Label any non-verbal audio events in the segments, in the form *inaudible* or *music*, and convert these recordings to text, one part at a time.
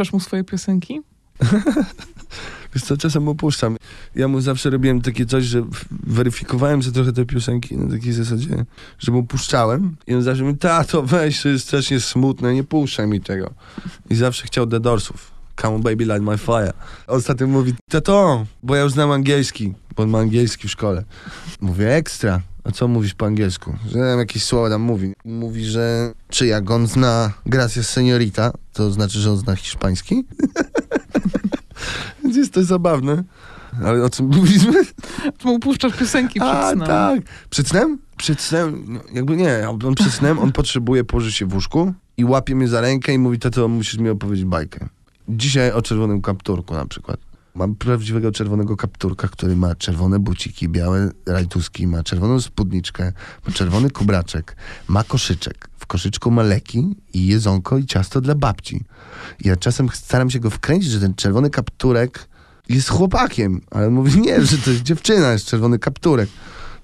Puszczasz mu swoje piosenki? *laughs* Wiesz co, czasem opuszczam. Ja mu zawsze robiłem takie coś, że weryfikowałem sobie trochę te piosenki na takiej zasadzie, że mu puszczałem i on zawsze mi, tato, weź, to jest strasznie smutne, nie puszczaj mi tego. I zawsze chciał The Doorsów. Come on baby, light my fire. Ostatnio mówi, tato, bo ja już znam angielski, bo on ma angielski w szkole. Mówię, ekstra. A co mówisz po angielsku? Że jakieś słowa tam mówi. Mówi, że czy jak on zna Gracias Seniorita, to znaczy, że on zna hiszpański? *laughs* Więc jest to zabawne. Ale o czym mówiliśmy? Czy mu puszczasz piosenki przed A, snem? tak. Przed snem? Przed snem, no, jakby nie. On przed snem, on potrzebuje położyć się w łóżku i łapie mnie za rękę i mówi, tato, musisz mi opowiedzieć bajkę. Dzisiaj o czerwonym kapturku na przykład. Mam prawdziwego czerwonego kapturka, który ma czerwone buciki, białe rajtuski, ma czerwoną spódniczkę, ma czerwony kubraczek, ma koszyczek. W koszyczku ma leki i jedzonko i ciasto dla babci. Ja czasem staram się go wkręcić, że ten czerwony kapturek jest chłopakiem, ale on mówi nie, że to jest dziewczyna, jest czerwony kapturek.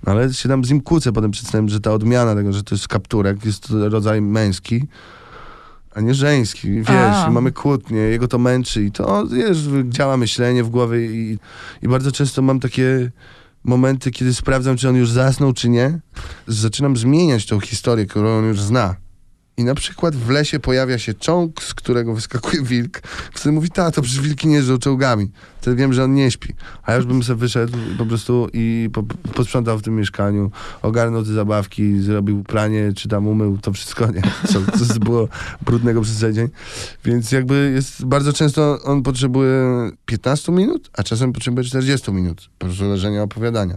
No ale się tam z nim kłócę potem przed snem, że ta odmiana tego, że to jest kapturek, jest rodzaj męski, a nie żeński, wiesz, A. i mamy kłótnie, jego to męczy i to, wiesz, działa myślenie w głowie i, i bardzo często mam takie momenty, kiedy sprawdzam, czy on już zasnął, czy nie. Zaczynam zmieniać tą historię, którą on już zna. I na przykład w lesie pojawia się czołg, z którego wyskakuje wilk. Wtedy mówi, tato, przecież wilki nie jeżdżą czołgami. Wtedy wiem, że on nie śpi. A ja już bym sobie wyszedł po prostu i po, posprzątał w tym mieszkaniu, ogarnął te zabawki, zrobił pranie, czy tam umył, to wszystko, nie? Co, co było brudnego przez dzień. Więc jakby jest, bardzo często on potrzebuje 15 minut, a czasem potrzebuje 40 minut, po prostu leżenia opowiadania.